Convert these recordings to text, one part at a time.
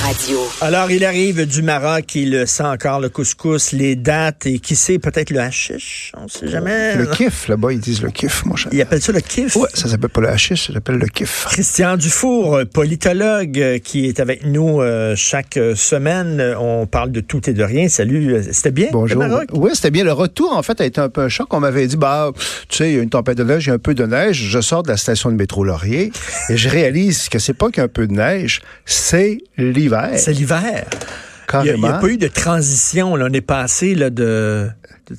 Radio. Alors, il arrive du Maroc, il sent encore le couscous, les dates et qui sait, peut-être le hashish, on sait jamais. Le kiff, là-bas, ils disent le kiff, mon cher. Ils appellent ça le kiff? Ouais, ça s'appelle pas le hashish, ça s'appelle le kiff. Christian Dufour, politologue euh, qui est avec nous euh, chaque euh, semaine. On parle de tout et de rien. Salut, c'était bien Bonjour. le Maroc? Oui, c'était bien. Le retour, en fait, a été un peu un choc. On m'avait dit, bah, tu sais, il y a une tempête de neige, il y a un peu de neige. Je sors de la station de métro Laurier et je réalise que c'est pas qu'un peu de neige, c'est l'hiver. C'est l'hiver. Il n'y a, Carrément. pas eu de transition. Là. On est passé là, de,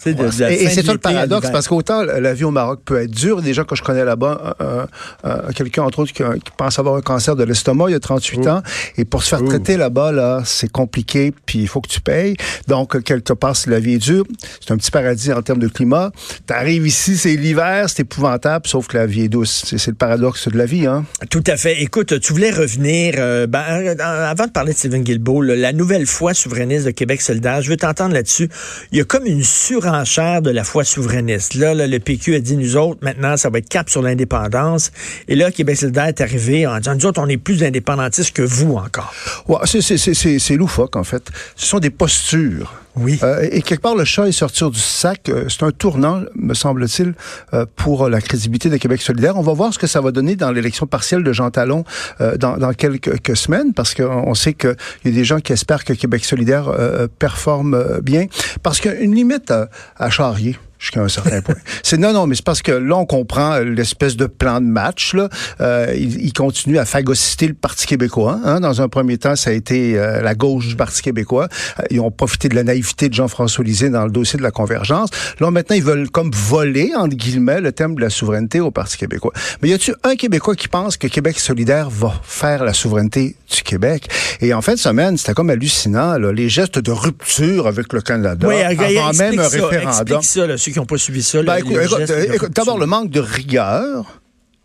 tu de, Et, c'est ça le paradoxe, parce qu'autant la vie au Maroc peut être dure, gens que je connais là-bas, euh, euh, quelqu'un entre autres qui, qui pense avoir un cancer de l'estomac, il y a 38 ans, et pour se faire traiter là-bas, là, c'est compliqué, puis il faut que tu payes. Donc, euh, quelque part, si la vie est dure, c'est un petit paradis en termes de climat. T'arrives ici, c'est l'hiver, c'est épouvantable, sauf que la vie est douce. C'est le paradoxe de la vie, hein. Tout à fait. Écoute, tu voulais revenir, euh, ben, euh, avant de parler de Stephen Guilbeault, là, la nouvelle foi souverainiste de Québec solidaire, je veux t'entendre là-dessus. Il y a comme une surenchère de la foi souverainiste. Là, le PQ a dit, nous autres, maintenant, ça va être cap sur l'indépendance. Et là, Québec solidaire est arrivé en disant, nous autres, on est plus indépendantistes que vous encore. Ouais, c'est loufoque, en fait. Ce sont des postures. Oui. Euh, et quelque part, le chat est sorti du sac. Euh, C'est un tournant, me semble-t-il, euh, pour la crédibilité de Québec solidaire. On va voir ce que ça va donner dans l'élection partielle de Jean Talon euh, dans, dans quelques, semaines, parce qu'on on sait qu'il y a des gens qui espèrent que Québec solidaire euh, performe euh, bien. Parce qu'il y a une limite à, à charrier jusqu'à un certain point. C'est non, non, mais c'est parce que là, on comprend l'espèce de plan de match. Là. Euh, il, il continue à phagocyter le Parti québécois. Hein. Dans un premier temps, ça a été euh, la gauche du Parti québécois. Euh, Ils ont profité de la naïveté de Jean-François Lisée dans le dossier de la convergence. Là, maintenant, ils veulent comme voler, entre guillemets, le thème de la souveraineté au Parti québécois. Mais y a-tu un Québécois qui pense que Québec solidaire va faire la souveraineté du Québec? Et en fin de semaine, c'était comme hallucinant, là, les gestes de rupture avec le Canada, Oui, avant même un référendum. Ça, ceux qui n'ont pas suivi ça. Ben, rupture. D'abord, le manque de rigueur.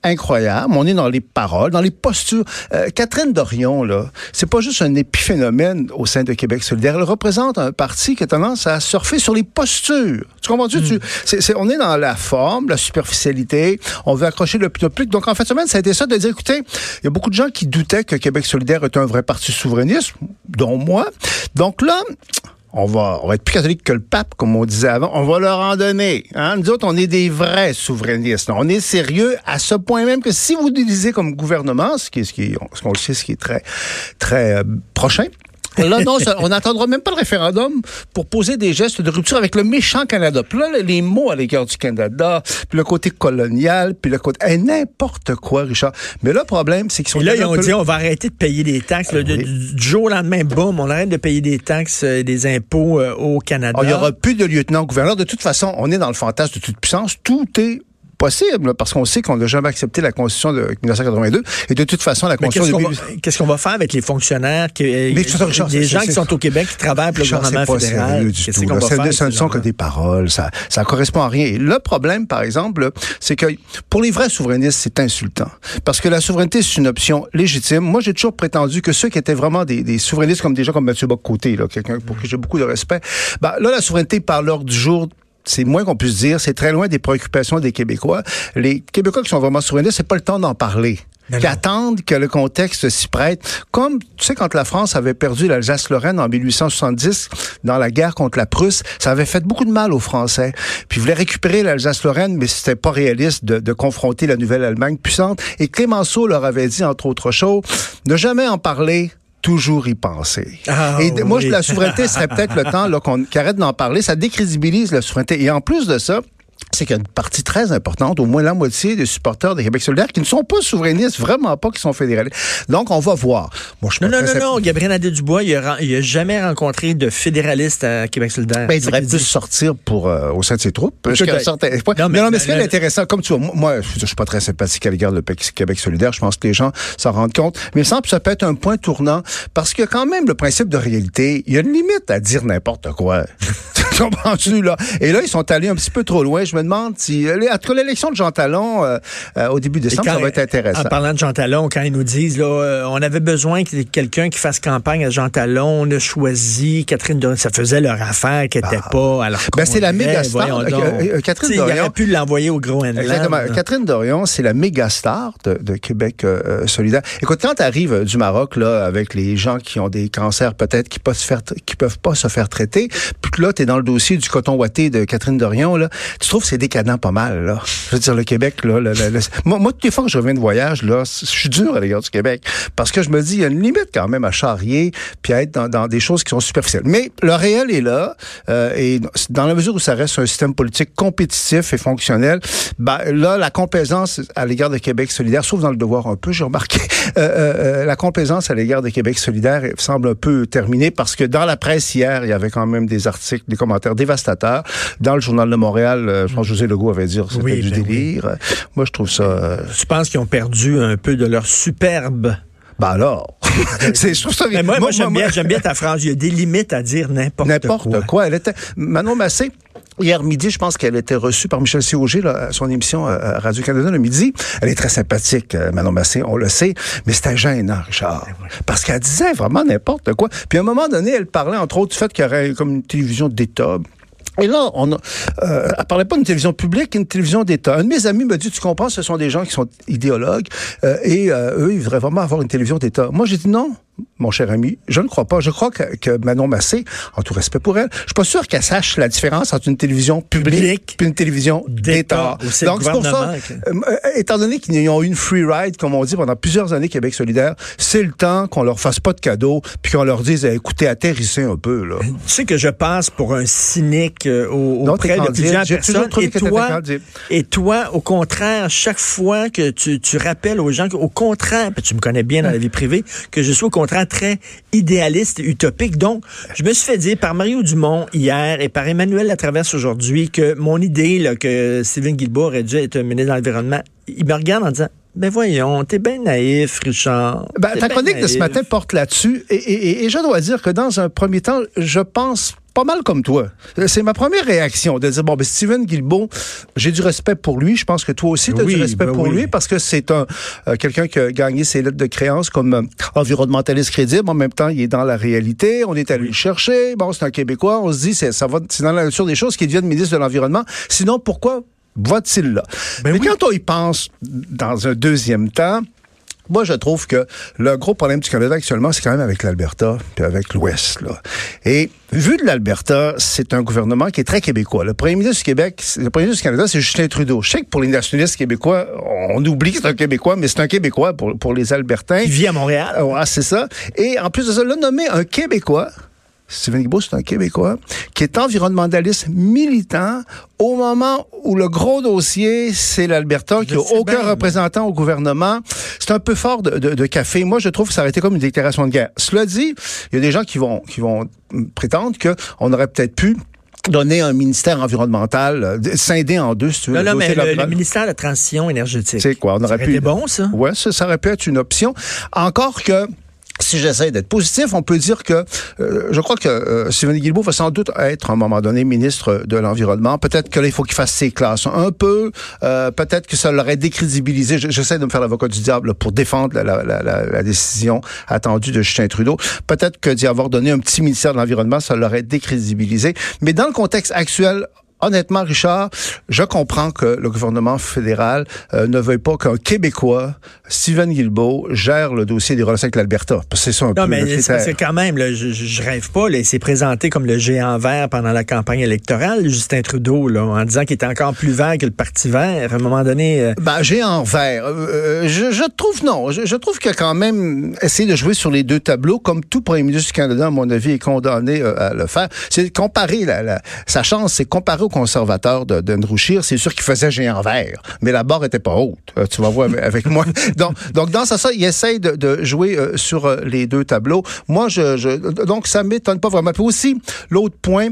Incroyable. On est dans les paroles, dans les postures. Euh, Catherine Dorion, là, c'est pas juste un épiphénomène au sein de Québec solidaire. Elle représente un parti qui a tendance à surfer sur les postures. Tu comprends-tu? C'est- on est dans la forme, la superficialité. On veut accrocher le plus public. Donc, en de semaine, ça a été ça de dire, écoutez, il y a beaucoup de gens qui doutaient que Québec solidaire était un vrai parti souverainiste, dont moi. Donc là, on va, être plus catholique que le pape, comme on disait avant. On va leur en donner. Hein? Nous autres, on est des vrais souverainistes. On est sérieux à ce point même que si vous utilisez comme gouvernement, ce qui est, ce qui ce qu'on sait, ce qui est très, très euh, prochain. Là, non, ça- on n'attendra même pas le référendum pour poser des gestes de rupture avec le méchant Canada. Puis là, les mots à l'égard du Canada, puis le côté colonial, puis le côté... Eh, n'importe quoi, Richard. Mais là, le problème, c'est qu'ils sont... Et là, ils ont peu- dit on va arrêter de payer des taxes. là, oui. du, du jour au lendemain, boum, on arrête de payer des taxes et des impôts euh, au Canada. Ah, il n'y aura plus de lieutenant-gouverneur. De toute façon, on est dans le fantasme de toute puissance. Tout est possible, là, parce qu'on sait qu'on n'a jamais accepté la Constitution de 1982. Et de toute façon, la Constitution qu'est-ce qu'on va, qu'est-ce qu'on va faire avec les fonctionnaires, qui, euh, des c'est- gens c'est- qui sont au Québec, qui travaillent pour le gouvernement fédéral? du tout. là? Ce faire ne- ce ne sont que des paroles. Ça, ça correspond à rien. Et le problème, par exemple, c'est que pour les vrais souverainistes, c'est insultant. Parce que la souveraineté, c'est une option légitime. Moi, j'ai toujours prétendu que ceux qui étaient vraiment des, des souverainistes, comme des gens comme Mathieu Bock-Côté, là, quelqu'un pour qui j'ai beaucoup de respect, ben, là, la souveraineté par l'ordre du jour c'est moins qu'on puisse dire, c'est très loin des préoccupations des Québécois. Les Québécois qui sont vraiment souverainistes, c'est pas le temps d'en parler. Qui attendent que le contexte s'y prête. Comme, tu sais, quand la France avait perdu l'Alsace-Lorraine en 1870 dans la guerre contre la Prusse, ça avait fait beaucoup de mal aux Français. Puis ils voulaient récupérer l'Alsace-Lorraine, mais c'était pas réaliste de, de confronter la Nouvelle-Allemagne puissante. Et Clémenceau leur avait dit, entre autres choses, ne jamais en parler toujours y penser. Ah, et de- moi, oui. la souveraineté serait peut-être le temps là, qu'on, arrête d'en parler. Ça décrédibilise la souveraineté. Et en plus de ça, c'est qu'il y a une partie très importante, au moins la moitié des supporters de Québec solidaire qui ne sont pas souverainistes, vraiment pas, qui sont fédéralistes. Donc, on va voir. Moi, je non, non, non, non, Gabriel Nadeau-Dubois, il n'a a jamais rencontré de fédéralistes à Québec solidaire. Ben, il devrait plus sortir pour, euh, au sein de ses troupes. Non, mais, non, mais ce qui est intéressant, comme tu vois, moi, je suis pas très sympathique à l'égard de Québec solidaire. Je pense que les gens s'en rendent compte. Mais il me semble que ça peut être un point tournant parce que quand même, le principe de réalité, il y a une limite à dire n'importe quoi. là? Et là, ils sont allés un petit peu trop loin. Je me demande si. Euh, en tout cas, l'élection de Jean Talon euh, euh, au début décembre, ça va être intéressant. En parlant de Jean Talon, quand ils nous disent là, on avait besoin que quelqu'un qui fasse campagne à Jean Talon, on a choisi Catherine Dorion. Ça faisait leur affaire qui n'était ah. pas. Alors, ben, c'est la méga star. Catherine Dorion. Il aurait pu l'envoyer au Groenland. Exactement. Catherine Dorion, c'est la méga star de, Québec solidaire. Écoute, quand tu arrives du Maroc là avec les gens qui ont des cancers peut-être qui peuvent se faire qui peuvent pas se faire traiter, puis que là tu es dans le dossier du coton ouaté de Catherine Dorion, là, tu trouves que c'est décadent pas mal, là. Je veux dire, le Québec, là, moi, moi, toutes les fois que je reviens de voyage, là, je suis dur à l'égard du Québec. Parce que je me dis, il y a une limite quand même à charrier, puis à être dans, dans des choses qui sont superficielles. Mais le réel est là, euh, et dans la mesure où ça reste un système politique compétitif et fonctionnel, ben, là, la complaisance à l'égard de Québec solidaire, sauf dans le devoir un peu, j'ai remarqué, euh, euh, euh, la complaisance à l'égard de Québec solidaire semble un peu terminée parce que dans la presse hier, il y avait quand même des articles, des commentaires dévastateurs. Dans le Journal de Montréal, euh, je pense que José Legault avait dit que c'était du ben délire. Moi, je trouve ça... Euh, je pense qu'ils ont perdu un peu de leur superbe? Ben alors, c'est je ça. Mais moi, moi, j'aime bien, ta phrase. Il y a des limites à dire n'importe quoi. N'importe quoi. Elle était Manon Massé. Hier midi, je pense qu'elle était reçue par Michel Siauger là, à son émission euh, à Radio-Canada le midi. Elle est très sympathique, Manon Massé, on le sait, mais c'était gênant, Richard. Eh Parce qu'elle disait vraiment n'importe quoi. Puis à un moment donné, elle parlait entre autres du fait qu'il y aurait comme une télévision d'État et là, on a, euh, elle parlait pas d'une télévision publique, une télévision d'État. Un de mes amis me dit, tu comprends, ce sont des gens qui sont idéologues euh, et euh, eux, ils voudraient vraiment avoir une télévision d'État. Moi, j'ai dit non mon cher ami, je ne crois pas. Je crois que, que Manon Massé, en tout respect pour elle, je suis pas sûr qu'elle sache la différence entre une télévision publique et une télévision d'État. Donc, c'est pour ça, euh, étant donné qu'ils ont eu une free ride, comme on dit, pendant plusieurs années, Québec solidaire, c'est le temps qu'on leur fasse pas de cadeaux, puis qu'on leur dise, écoutez, atterrissez un peu. Là. Tu sais que je passe pour un cynique euh, au, auprès de plusieurs personnes. Et toi, et toi, au contraire, chaque fois que tu, tu rappelles aux gens, au contraire, tu me connais bien dans la vie privée, que je suis au contraire très idéaliste, utopique. Donc, je me suis fait dire par Mario Dumont hier et par Emmanuel Latraverse aujourd'hui que mon idée là, que Sylvain Guilbault aurait dû être ministre de l'Environnement, il me regarde en disant ben voyons, t'es bien naïf, Richard. Ben, ta chronique de ce matin porte là-dessus. Et, et, je dois dire que dans un premier temps, je pense pas mal comme toi. C'est ma première réaction de dire bon ben Steven Guilbeault, j'ai du respect pour lui. Je pense que toi aussi tu as du respect ben pour lui parce que c'est un euh, quelqu'un qui a gagné ses lettres de créance comme euh, environnementaliste crédible. En même temps, il est dans la réalité. On est allé le chercher. Bon, c'est un Québécois. On se dit c'est ça va c'est dans la nature des choses qu'il devienne ministre de l'environnement. Sinon, pourquoi va-t-il là? Ben Mais quand on y pense dans un deuxième temps, moi, je trouve que le gros problème du Canada actuellement, c'est quand même avec l'Alberta et avec l'Ouest. Et vu de l'Alberta, c'est un gouvernement qui est très québécois. Le premier ministre du Québec, le premier ministre du Canada, c'est Justin Trudeau. Je sais que pour les nationalistes québécois, on oublie que c'est un Québécois, mais c'est un Québécois pour, pour les Albertains. Il vit à Montréal. Ouais, c'est ça. Et en plus de ça, le nommer un Québécois, Steven Guilbeault, c'est un Québécois qui est environnementaliste militant au moment où le gros dossier, c'est l'Alberta, qui n'a aucun représentant au gouvernement. C'est un peu fort de, de, café. Moi, je trouve que ça aurait été comme une déclaration de guerre. Cela dit, il y a des gens qui vont, qui vont prétendre qu'on aurait peut-être pu donner un ministère environnemental euh, scindé en deux, si tu veux. Non, non, mais le, ministère de la Transition énergétique. C'est quoi? On aurait ça pu. bon, ça? Ouais, ça, ça aurait pu être une option. Encore que, si j'essaie d'être positif, on peut dire que euh, je crois que euh, Sylvain Guilbeault va sans doute être à un moment donné ministre de l'Environnement. Peut-être que là, il faut qu'il fasse ses classes un peu. Euh, peut-être que ça l'aurait décrédibilisé. J'essaie de me faire l'avocat du diable pour défendre la, la, décision attendue de Justin Trudeau. Peut-être que d'y avoir donné un petit ministère de l'Environnement, ça l'aurait décrédibilisé. Mais dans le contexte actuel, honnêtement, Richard, je comprends que le gouvernement fédéral euh, ne veuille pas qu'un Québécois, Steven Guilbeault, gère le dossier des relations avec l'Alberta. C'est ça un non, mais c'est quand même, là, je, je, rêve pas. Là, il s'est présenté comme le géant vert pendant la campagne électorale, Justin Trudeau, là, en disant qu'il était encore plus vert que le Parti vert. À un moment donné... Euh... Ben, géant vert. Euh, je, je, trouve non. Je, je trouve qu'il a quand même essayé de jouer sur les deux tableaux, comme tout premier ministre du Canada, à mon avis, est condamné à le faire. C'est comparer la, sa chance, c'est comparer conservateur d'Andrew Scheer. C'est sûr qu'il faisait géant vert, mais la barre était pas haute. Euh, tu vas voir avec moi. Donc, dans ça, ça, il essaye de, de jouer euh, sur euh, les deux tableaux. Moi, je, je donc ça m'étonne pas vraiment. Puis aussi, l'autre point,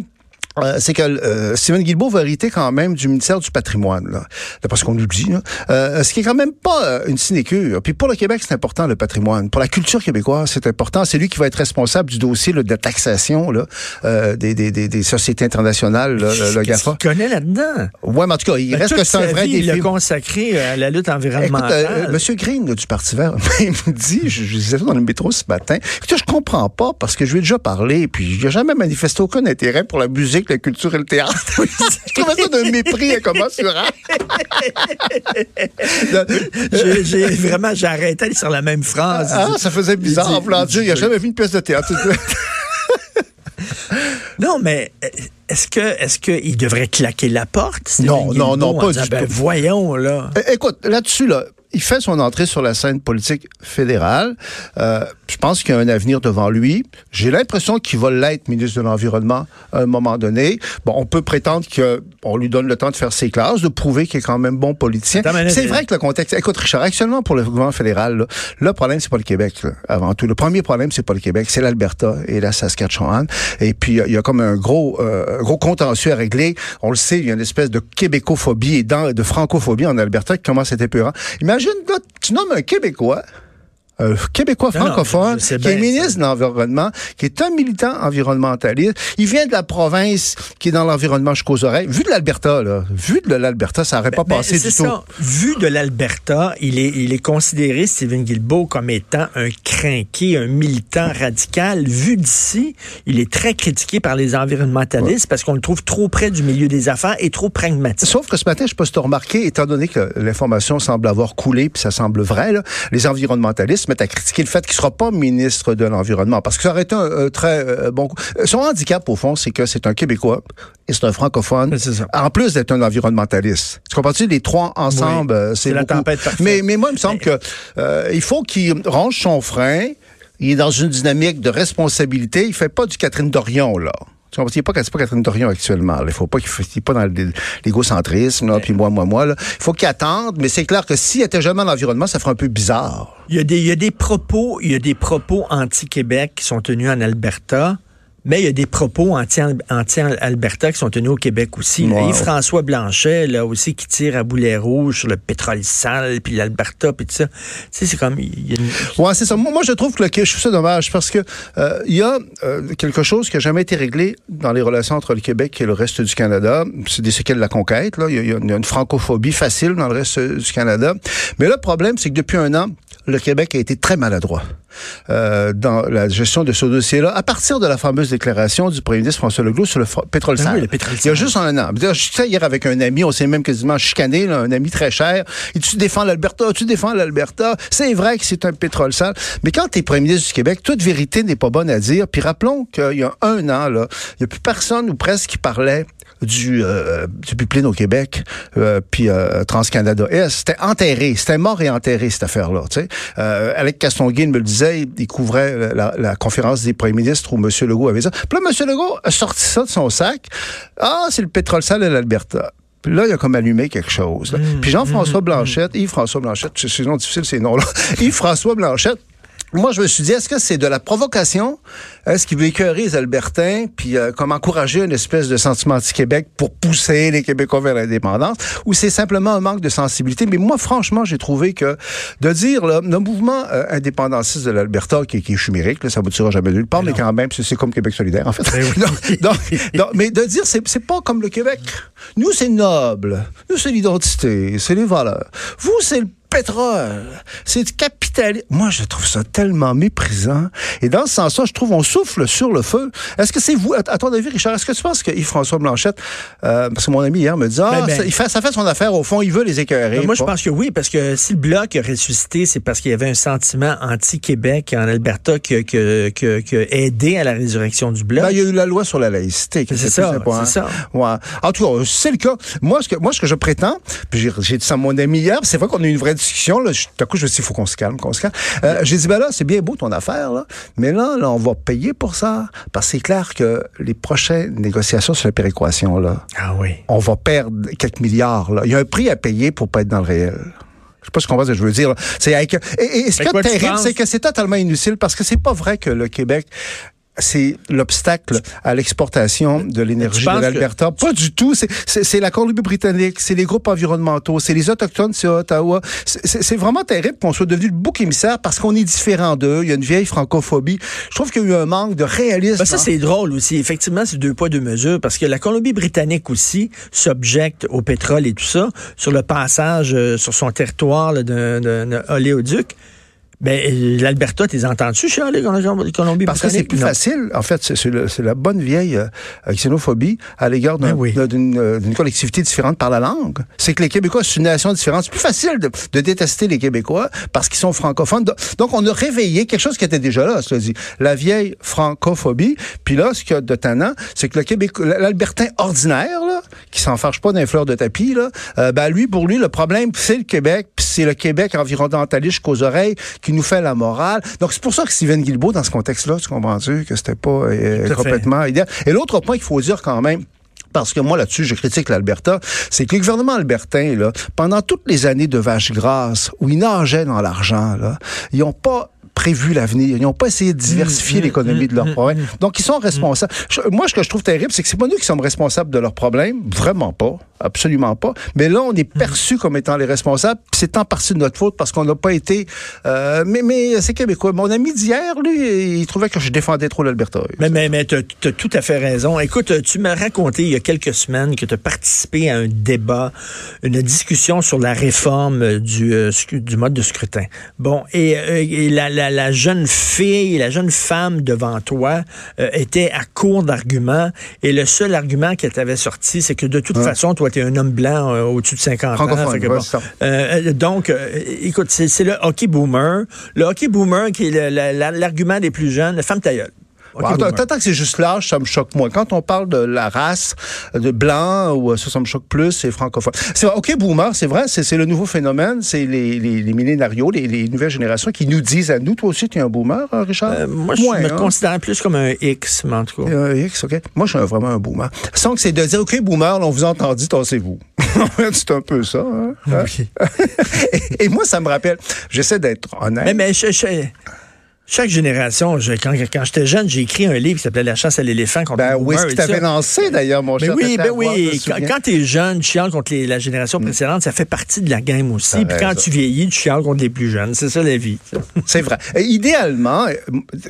euh, c'est que euh, Steven Guilbeault va hériter quand même du ministère du patrimoine, là, d'après ce qu'on nous dit. Là. Euh, ce qui est quand même pas euh, une sinécure. Puis pour le Québec, c'est important le patrimoine. Pour la culture québécoise, c'est important. C'est lui qui va être responsable du dossier là, de taxation là, euh, des, des, des, des, sociétés internationales, là, le GAFA. Tu connais là-dedans? Ouais, mais en tout cas, il Ben, reste que c'est un vrai vie, Il défi. l'a consacré à la lutte Écoute, environnementale. euh, Monsieur Green là, du Parti vert, il me dit, je, je disais ça dans le métro ce matin, écoutez, je comprends pas parce que je lui ai déjà parlé, puis il n'a jamais manifesté aucun intérêt pour la musique, la culture et le théâtre. je trouvais ça d'un mépris incommensurable. J'ai- vraiment j'ai arrêté sur la même phrase. Ah, ça faisait bizarre. Dit- en voulant il dire, il n'a dit- jamais vu une pièce de théâtre. Non, mais euh, est-ce que est-ce qu'il devrait claquer la porte? Non, non, non, pas disant, du ben, tout. Voyons, là. Écoute, là-dessus, là, il fait son entrée sur la scène politique fédérale. Euh, je pense qu'il y a un avenir devant lui. J'ai l'impression qu'il va l'être ministre de l'Environnement à un moment donné. Bon, on peut prétendre qu'on lui donne le temps de faire ses classes, de prouver qu'il est quand même bon politicien. C'est vrai que le contexte... Écoute, Richard, actuellement, pour le gouvernement fédéral, là, le problème, c'est pas le Québec, là, avant tout. Le premier problème, c'est pas le Québec, c'est l'Alberta et la Saskatchewan. Et puis, il y a comme un gros, euh, gros contentieux à régler. On le sait, il y a une espèce de québécophobie et de francophobie en Alberta qui commence à être épeurant. Imagine, là, tu nommes un Québécois, un Québécois Non, francophone, qui est ministre de l'Environnement, qui est un militant environnementaliste. Il vient de la province qui est dans l'environnement jusqu'aux oreilles. Vu de l'Alberta, là, vu de l'Alberta, ça n'aurait pas Ben, passé c'est du tout. ça. Vu de l'Alberta, il est, il est considéré, Stephen Guilbeault, comme étant un crinqué, un militant radical. Vu d'ici, il est très critiqué par les environnementalistes parce qu'on le trouve trop près du milieu des affaires et trop pragmatique. Sauf que ce matin, je ne sais pas si tu as remarqué, étant donné que l'information semble avoir coulé, puis ça semble vrai, là, les environnementalistes se mettent à critiquer le fait qu'il ne sera pas ministre de l'Environnement. Parce que ça aurait été un, un très euh, bon coup. Son handicap, au fond, c'est que c'est un Québécois et c'est un francophone. Ça. En plus d'être un environnementaliste. Tu comprends-tu? Les trois ensemble, Oui. euh, c'est la tempête parfaite. Mais, mais moi, il me semble que euh, il faut qu'il range son frein. Il est dans une dynamique de responsabilité. Il fait pas du Catherine Dorion, là. Tu comprends? Il n'est pas, c'est pas Catherine Dorion actuellement. là. Il faut pas qu'il n'est pas dans l'égocentrisme, là, puis moi, moi, moi. Là. Il faut qu'il attende, mais c'est clair que s'il était jamais dans l'environnement, ça ferait un peu bizarre. Il y a des, il y a des propos, il y a des propos anti-Québec qui sont tenus en Alberta. Mais il y a des propos anti- anti-Alberta qui sont tenus au Québec aussi. là. Ouais. Yves-François Blanchet, là aussi, qui tire à boulet rouge sur le pétrole sale, puis l'Alberta, puis tout ça. Tu sais, c'est comme... il y a une- Ouais, c'est ça. Moi, moi, je trouve que le, je trouve ça dommage parce que euh, il y a euh, quelque chose qui n'a jamais été réglé dans les relations entre le Québec et le reste du Canada. C'est des séquelles de la conquête. Là. Il, y a, il y a une, francophobie facile dans le reste du Canada. Mais là, le problème, c'est que depuis un an, le Québec a été très maladroit euh, dans la gestion de ce dossier-là, à partir de la fameuse déclaration du premier ministre François Legault sur le pétrole Ben sale. oui, le pétrole Il y a sale. juste un an. Je suis hier avec un ami, on s'est même quasiment chicané, là, un ami très cher. Et tu défends l'Alberta, tu défends l'Alberta. C'est vrai que c'est un pétrole sale. Mais quand tu es premier ministre du Québec, toute vérité n'est pas bonne à dire. Puis rappelons qu'il y a un an, là, il n'y a plus personne ou presque qui parlait du, euh, du pipeline au Québec, euh, puis euh, TransCanada Est. C'était enterré, c'était mort et enterré, cette affaire-là. Euh, Alec Castonguay me le disait, il, couvrait la, la- la conférence des premiers ministres où M. Legault avait ça. Puis là, M. Legault a sorti ça de son sac. Ah, c'est le pétrole sale de l'Alberta. Puis là, il a comme allumé quelque chose. là. Puis Jean-François Blanchette, Yves-François Blanchette, c'est nom difficile ces noms-là, Yves-François Blanchette, moi, je me suis dit, est-ce que c'est de la provocation? Est-ce qu'il veut écœurer les Albertains, puis euh, comme encourager une espèce de sentiment anti-Québec pour pousser les Québécois vers l'indépendance? Ou c'est simplement un manque de sensibilité? Mais moi, franchement, j'ai trouvé que de dire, là, le mouvement euh, indépendantiste de l'Alberta, qui, qui est chimérique, là, ça ne boutira jamais nulle part, mais, quand même, c'est comme Québec solidaire, en fait. donc, donc- donc, mais de dire, c'est c'est pas comme le Québec. Nous, c'est noble. Nous, c'est l'identité, c'est les valeurs. Vous, c'est le pétrole. C'est capitalisme. Moi, je trouve ça tellement méprisant. Et dans ce sens-là, je trouve on souffle sur le feu. Est-ce que c'est vous, à, ton avis, Richard, est-ce que tu penses que Yves-François Blanchette, euh, parce que mon ami hier me dit, ah, Ben, ben. ça, il fait, ça fait son affaire, au fond, il veut les écœurer. Ben, moi, je pense que oui, parce que si le bloc a ressuscité, c'est parce qu'il y avait un sentiment anti-Québec en Alberta qui a qui a- qui a- qui a aidé à la résurrection du bloc. Ben, il y a eu la loi sur la laïcité. C'est ça, c'est ça. Ouais. En tout cas, c'est le cas. Moi, ce que, moi, ce que je prétends, puis j'ai j'ai dit ça à mon ami hier, c'est vrai qu'on a eu une vraie discussion là, tout à coup, je me suis dit, il faut qu'on se calme, qu'on se calme. Euh, J'ai dit, ben là, c'est bien beau ton affaire, là, mais là, là, on va payer pour ça. Parce que c'est clair que les prochaines négociations sur la péréquation, là, ah oui. on va perdre quelques milliards. Là. Il y a un prix à payer pour pas être dans le réel. Je sais pas ce qu'on va ce que je veux dire. C'est avec... Et, et ce qui est terrible, c'est que c'est totalement inutile parce que c'est pas vrai que le Québec c'est l'obstacle à l'exportation de l'énergie de l'Alberta. Pas du tout. C'est la Colombie-Britannique, c'est les groupes environnementaux, c'est les Autochtones, c'est Ottawa. C'est vraiment terrible qu'on soit devenu le bouc émissaire parce qu'on est différent d'eux. Il y a une vieille francophobie. Je trouve qu'il y a eu un manque de réalisme. Ben ça, c'est drôle aussi. Effectivement, c'est deux poids, deux mesures parce que la Colombie-Britannique aussi s'objecte au pétrole et tout ça sur le passage euh, sur son territoire d'un oléoduc. Ben, l'Alberta, t'es entendu, Charles, Colombie Parce que c'est plus facile. En fait, c'est la bonne vieille euh, xénophobie à l'égard ben euh, d'une collectivité différente par la langue. C'est que les Québécois, c'est une nation différente. C'est plus facile de, de, détester les Québécois parce qu'ils sont francophones. Donc, on a réveillé quelque chose qui était déjà là, cela dit. La vieille francophobie. Puis là, ce qu'il y a de tannant, c'est que le Québécois, l'Albertain ordinaire, qui s'en fâche pas d'un fleur de tapis, là, euh, ben, lui, pour lui, le problème, c'est le Québec, puis c'est le Québec environnementaliste jusqu'aux oreilles qui nous fait la morale. Donc, c'est pour ça que Steven Guilbeault, dans ce contexte-là, tu comprends-tu, que c'était pas euh, complètement idéal. Et l'autre point qu'il faut dire quand même, parce que moi là-dessus, je critique l'Alberta, c'est que le gouvernement albertain, là, pendant toutes les années de vache grasse, où ils nageaient dans l'argent, là, ils n'ont pas prévu l'avenir. Ils n'ont pas essayé de diversifier mmh, l'économie de leur mmh, problème. Donc, ils sont responsables. moi, ce que je trouve terrible, c'est que c'est pas nous qui sommes responsables de leurs problèmes. Vraiment pas. Absolument pas. Mais là, on est perçu comme étant les responsables. C'est en partie de notre faute parce qu'on n'a pas été. Euh, mais mais c'est québécois. Mon ami d'hier, lui, il trouvait que je défendais trop l'Alberta. Mais, mais, mais tu as, tout à fait raison. Écoute, tu m'as raconté il y a quelques semaines que tu as participé à un débat, une discussion sur la réforme du, euh, du mode de scrutin. Bon, et, euh, et la, la, la, jeune fille, la jeune femme devant toi était à court d'arguments et le seul argument qu'elle t'avait sorti, c'est que de toute façon, toi, un homme blanc euh, au-dessus de 50 ans. Euh, euh, donc, écoute, c'est le hockey boomer. Le hockey boomer qui est l'argument des plus jeunes, femme tailleule. Okay, Tant que c'est juste l'âge, ça me choque moins. Quand on parle de la race, de blanc, ou ça, ça me choque plus, c'est francophone. C'est OK, boomer, c'est vrai, c'est le nouveau phénomène. C'est les, les, les millénarios, les, les, nouvelles générations qui nous disent à nous, toi aussi, tu es un boomer, hein, Richard? Euh, moi, je me hein? considère plus comme un X, mais en tout cas. Un X, OK. Moi, je suis vraiment un boomer. Sans que c'est de dire, OK, boomer, on vous a entendu, tassez-vous. c'est un peu ça. Hein? et, moi, ça me rappelle, j'essaie d'être honnête. Mais, mais je, je, chaque génération, quand, quand j'étais jeune, j'ai écrit un livre qui s'appelait La chasse à l'éléphant contre ben, oui, ce qui t'avait lancé d'ailleurs, mon cher. Oui, ben oui. Quand, quand t'es jeune, tu chiales contre les, la génération mm. précédente, ça fait partie de la game aussi. Puis quand tu vieillis, tu chiales contre les plus jeunes. C'est ça la vie. C'est vrai. idéalement,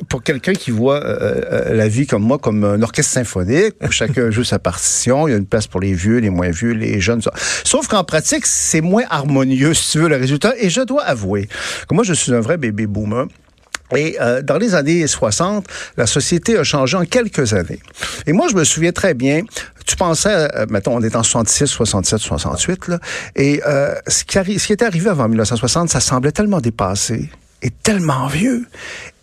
pour quelqu'un qui voit euh, euh, la vie comme moi, comme un orchestre symphonique, où chacun joue sa partition, il y a une place pour les vieux, les moins vieux, les jeunes. Ça. Sauf qu'en pratique, c'est moins harmonieux, si tu veux, le résultat. Et je dois avouer que moi, je suis un vrai bébé boomer. Et euh, dans les années 60, la société a changé en quelques années. Et moi, je me souviens très bien, tu pensais, euh, mettons, on est en 66, 67, 68, là, et euh, ce, qui ce qui était arrivé avant 1960, ça semblait tellement dépassé et tellement vieux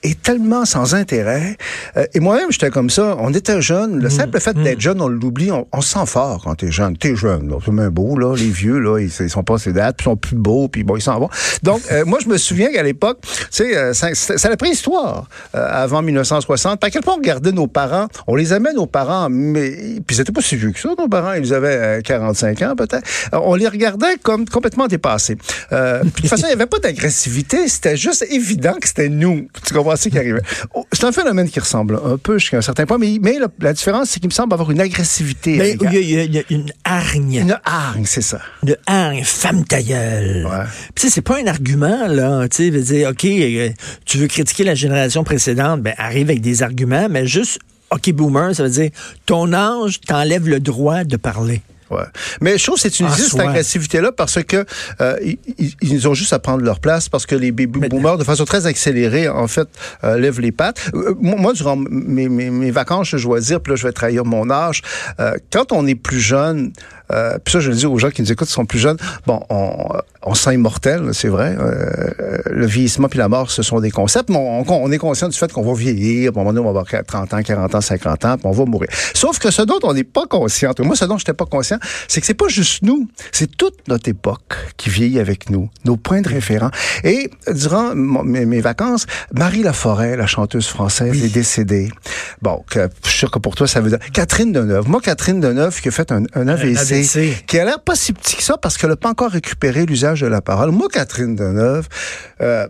est tellement sans intérêt. Euh, et moi-même, j'étais comme ça. On était jeunes. Le mm. simple fait d'être mm. jeune, on l'oublie. On, on, se sent fort quand t'es jeune. T'es jeune, là. C'est même beau, là. Les vieux, là, ils, ils sont pas ces dates, puis ils sont plus beaux, puis bon, ils s'en vont. Donc, euh, moi, je me souviens qu'à l'époque, tu sais, euh, c'est la préhistoire avant 1960. À quel point on regardait nos parents. On les aimait, nos parents, mais puis c'était pas si vieux que ça, nos parents. Ils avaient 45 ans, peut-être. On les regardait comme complètement dépassés. de toute façon, il n'y avait pas d'agressivité. C'était juste évident que c'était nous. Tu comprends? Qui arrivait. Oh, c'est un phénomène qui ressemble un peu jusqu'à un certain point, mais, mais la, différence, c'est qu'il me semble avoir une agressivité. Mais il y, a, une hargne. Une hargne, c'est ça. Une hargne, femme ta gueule. Ouais. Puis c'est pas un argument, là. Tu sais, dire, OK, euh, tu veux critiquer la génération précédente, ben arrive avec des arguments, mais juste OK, boomer, ça veut dire ton âge t'enlève le droit de parler. Mais je trouve que c'est une cette agressivité-là parce que euh, ils, ont juste à prendre leur place parce que les baby boomers, de façon très accélérée, en fait, euh, lèvent les pattes. Euh, moi, durant mes, mes, mes, vacances, je dois dire, puis là, je vais trahir mon âge, quand on est plus jeune, euh, puis ça, je le dis aux gens qui nous écoutent, qui sont plus jeunes, bon, on, on se sent immortel, c'est vrai. Euh, le vieillissement puis la mort, ce sont des concepts, mais on, on est conscient du fait qu'on va vieillir, à un moment donné, on va avoir 30 ans, 40 ans, 50 ans, puis on va mourir. Sauf que ce dont on n'est pas conscient, moi, ce dont je n'étais pas conscient, c'est que c'est pas juste nous, c'est toute notre époque qui vieillit avec nous, nos points de référence. Et durant mes, mes vacances, Marie Laforêt, la chanteuse française, est décédée. Bon, que, je suis sûr que pour toi, ça veut dire... Catherine Deneuve. Moi, Catherine Deneuve, qui a fait un, un AVC, Un qui a l'air pas si petit que ça parce qu'elle n'a pas encore récupéré l'usage de la parole. Moi, Catherine Deneuve, euh,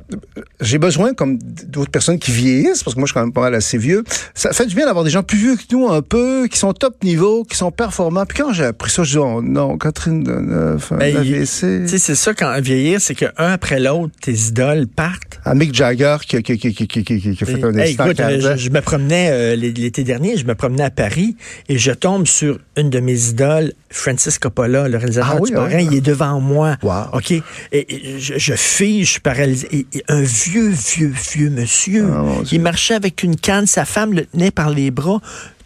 j'ai besoin, comme d'autres personnes qui vieillissent, parce que moi, je suis quand même pas mal assez vieux, ça fait du bien d'avoir des gens plus vieux que nous, un peu, qui sont top niveau, qui sont performants. Puis quand j'ai appris ça, je dis, oh non, Catherine Deneuve, un Ben, AVC. Tu sais, c'est ça, quand vieillir, c'est qu'un après l'autre, tes idoles partent. Ah, Mick Jagger qui, a- qui, qui, qui, qui, qui, qui a fait un Hey, écoute, euh, je me promenais euh, l'été dernier, je me promenais à Paris et je tombe sur une de mes idoles, Francis Coppola, le réalisateur Ah oui, du Parrain. oui. Il est devant moi. Wow. OK? Et, et je, je fige, je suis paralysé. Et, et un vieux, vieux, vieux monsieur. Ah, il marchait avec une canne, sa femme le tenait par les bras,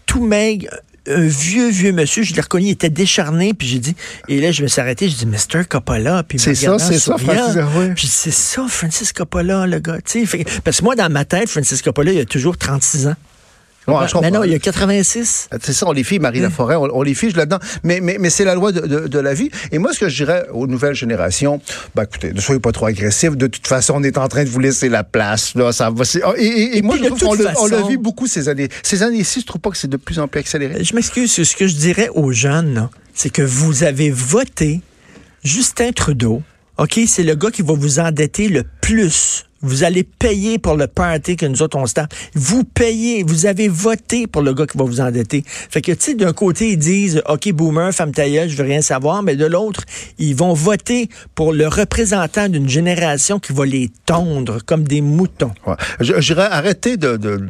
tout maigre. Un vieux, vieux monsieur, je l'ai reconnu, il était décharné, puis j'ai dit, et là, je me suis arrêté, j'ai dit, Mr. Coppola, puis il C'est ça, c'est ça. Francis, oui. Puis c'est ça, Francis Coppola, le gars. tu sais. Parce que moi, dans ma tête, Francis Coppola, il a toujours 36 ans. Je mais non, il a 86. C'est ça, on les fige, Marie Laforêt, on, on les fige là-dedans. Mais, mais, mais c'est la loi de, de, de la vie. Et moi, ce que je dirais aux nouvelles générations, ben écoutez, ne soyez pas trop agressifs. De toute façon, on est en train de vous laisser la place. Là, ça va. c'est- Et, et, et moi, puis, je trouve qu'on façon- vu beaucoup ces années. Ces années-ci, je trouve pas que c'est de plus en plus accéléré. Je m'excuse, ce que je dirais aux jeunes, c'est que vous avez voté Justin Trudeau. OK, c'est le gars qui va vous endetter le plus. Vous allez payer pour le party que nous autres on se tape. Vous payez, vous avez voté pour le gars qui va vous endetter. Fait que, tu sais, d'un côté, ils disent, OK, boomer, femme ta gueule, je veux rien savoir, mais de l'autre, ils vont voter pour le représentant d'une génération qui va les tondre comme des moutons. Ouais. De- de-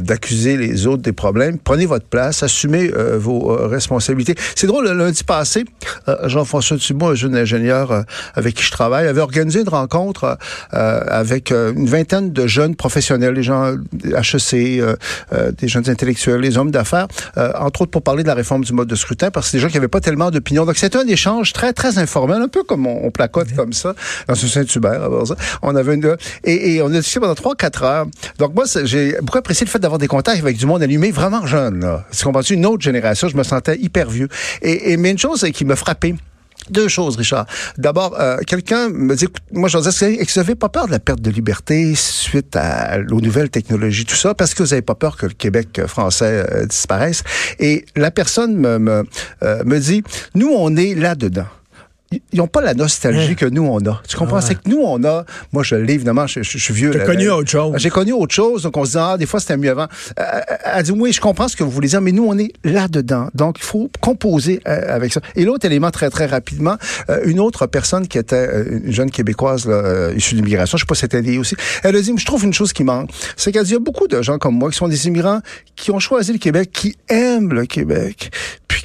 d'accuser les autres des problèmes. Prenez votre place, assumez euh, vos euh, responsabilités. C'est drôle, le lundi passé, euh, Jean-François Thibault, un jeune ingénieur avec qui je travaille, avait organisé une rencontre avec euh, une vingtaine de jeunes professionnels, les gens HEC, euh, euh, des jeunes intellectuels, les hommes d'affaires, entre autres pour parler de la réforme du mode de scrutin, parce que c'est des gens qui n'avaient pas tellement d'opinion. Donc c'était un échange très, très informel, un peu comme on, on placote comme ça, dans ce Saint-Hubert. On avait une... Et, et on a discuté pendant 3-4 heures. Donc moi, j'ai beaucoup apprécié le fait d'avoir des contacts avec du monde allumé, vraiment jeune. Là. Tu comprends-tu? Une autre génération, je me sentais hyper vieux. Et, et mais une chose qui m'a frappé, deux choses, Richard. D'abord, euh, quelqu'un me dit, écoute, moi, je leur disais, est-ce que vous n'avez pas peur de la perte de liberté suite à, aux nouvelles technologies, tout ça, parce que vous n'avez pas peur que le Québec français euh, disparaisse? Et la personne me, me, euh, me dit, nous, on est là-dedans. Ils n'ont pas la nostalgie Hein? que nous, on a. Tu comprends? Ah. C'est que nous, on a... Moi, je l'ai, évidemment, je, je- je suis vieux. Là, connu là. autre chose. J'ai connu autre chose, donc on se dit, ah, des fois, c'était mieux avant. Euh, elle dit, oui, je comprends ce que vous voulez dire, mais nous, on est là-dedans. Donc, il faut composer euh, avec ça. Et l'autre élément, très, très rapidement, euh, une autre personne qui était euh, une jeune Québécoise là, euh, issue de l'immigration, je sais pas si c'était lié aussi, elle a dit, je trouve une chose qui manque, c'est qu'elle dit, il y a beaucoup de gens comme moi qui sont des immigrants qui ont choisi le Québec, qui aiment le Québec,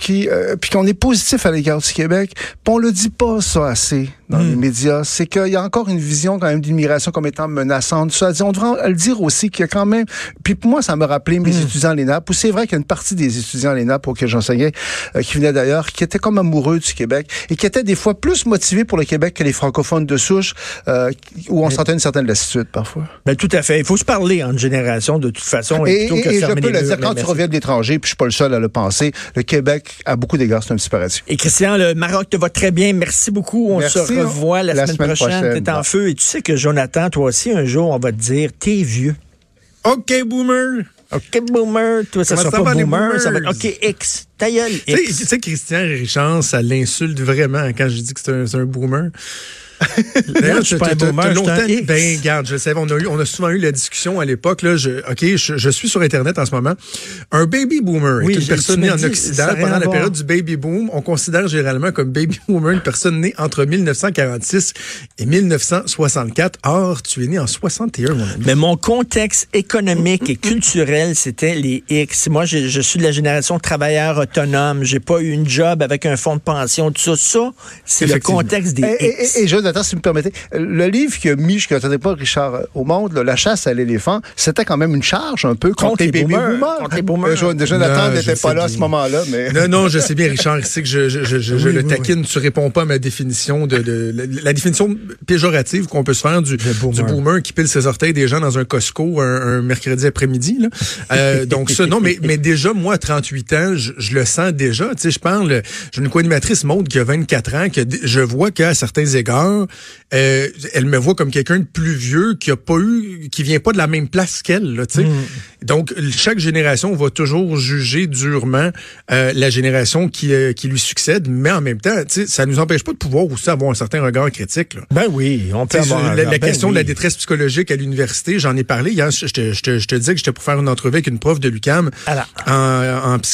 euh, puis qu'on est positif à l'égard du Québec, puis on le dit pas ça assez dans les médias, c'est qu'il y a encore une vision quand même d'immigration comme étant menaçante. Ça, on devrait le dire aussi qu'il y a quand même. Puis pour moi, ça me rappelait mes étudiants à l'ENAP. Où c'est vrai qu'il y a une partie des étudiants à l'ENAP auxquels j'enseignais, euh, qui venaient d'ailleurs, qui étaient comme amoureux du Québec et qui étaient des fois plus motivés pour le Québec que les francophones de souche, euh, où on sentait une certaine lassitude parfois. Ben, tout à fait. Il faut se parler entre générations, de toute façon, Et, plutôt que et- et je peux le dire, quand tu merci. reviens de l'étranger, puis je suis pas le seul à le penser, le Québec, à beaucoup d'égards, c'est un petit paradis. Et Christian, le Maroc te va très bien. Merci beaucoup. On Merci, se revoit la, la semaine, semaine prochaine. prochaine. T'es en feu. Et tu sais que Jonathan, toi aussi, un jour, on va te dire, t'es vieux. OK, boomer. OK, boomer. Toi, ça sera ça pas boomer. Ça va être boomers? OK, X. Ta gueule, Tu sais- X. tu sais, Christian Richard, ça l'insulte vraiment quand je dis que c'est un, c'est un boomer. Je suis pas un longtemps-. Ben, garde, je le savais, on a, eu, on a souvent eu la discussion à l'époque. Là, je, OK, je, je suis sur Internet en ce moment. Un baby boomer Oui, est une personne née en Occident pendant la voir. période du baby boom. On considère généralement comme baby boomer une personne née entre 1946 et 1964. Or, tu es né en 61, mon ami. Mais mon contexte économique et culturel, c'était les X. Moi, je, je suis de la génération travailleur autonome. J'ai pas eu une job avec un fonds de pension, tout ça. Ça, c'est le contexte des Et, X. et- et je Jonathan, si vous me permettez, le livre qui a mis, je ne connaissais pas Richard au monde, La chasse à l'éléphant, c'était quand même une charge un peu contre, les baby boomers. Contre les boomers. Jonathan n'était pas là à ce moment-là. Mais... Non, non, je sais bien, Richard, c'est que je, je, je, je le taquine. Tu réponds pas à ma définition de, de, la, définition péjorative qu'on peut se faire du boomer. du boomer qui pile ses orteils des gens dans un Costco un, mercredi après-midi. Euh, donc ça, non, mais, mais déjà, moi, à 38 ans, je, je le sens déjà. Tu sais, je parle, j'ai une co-animatrice Maude qui a 24 ans, que je vois qu'à certains égards, euh, elle me voit comme quelqu'un de plus vieux qui a pas eu, qui vient pas de la même place qu'elle. Mm. Donc, chaque génération va toujours juger durement euh, la génération qui, euh, qui lui succède, mais en même temps, ça nous empêche pas de pouvoir aussi avoir un certain regard critique. Là. Ben oui, on peut avoir La, la question ben de la détresse psychologique à l'université, j'en ai parlé hier. Je te, je te, je te disais que j'étais pour faire une entrevue avec une prof de l'UCAM en, en psychologie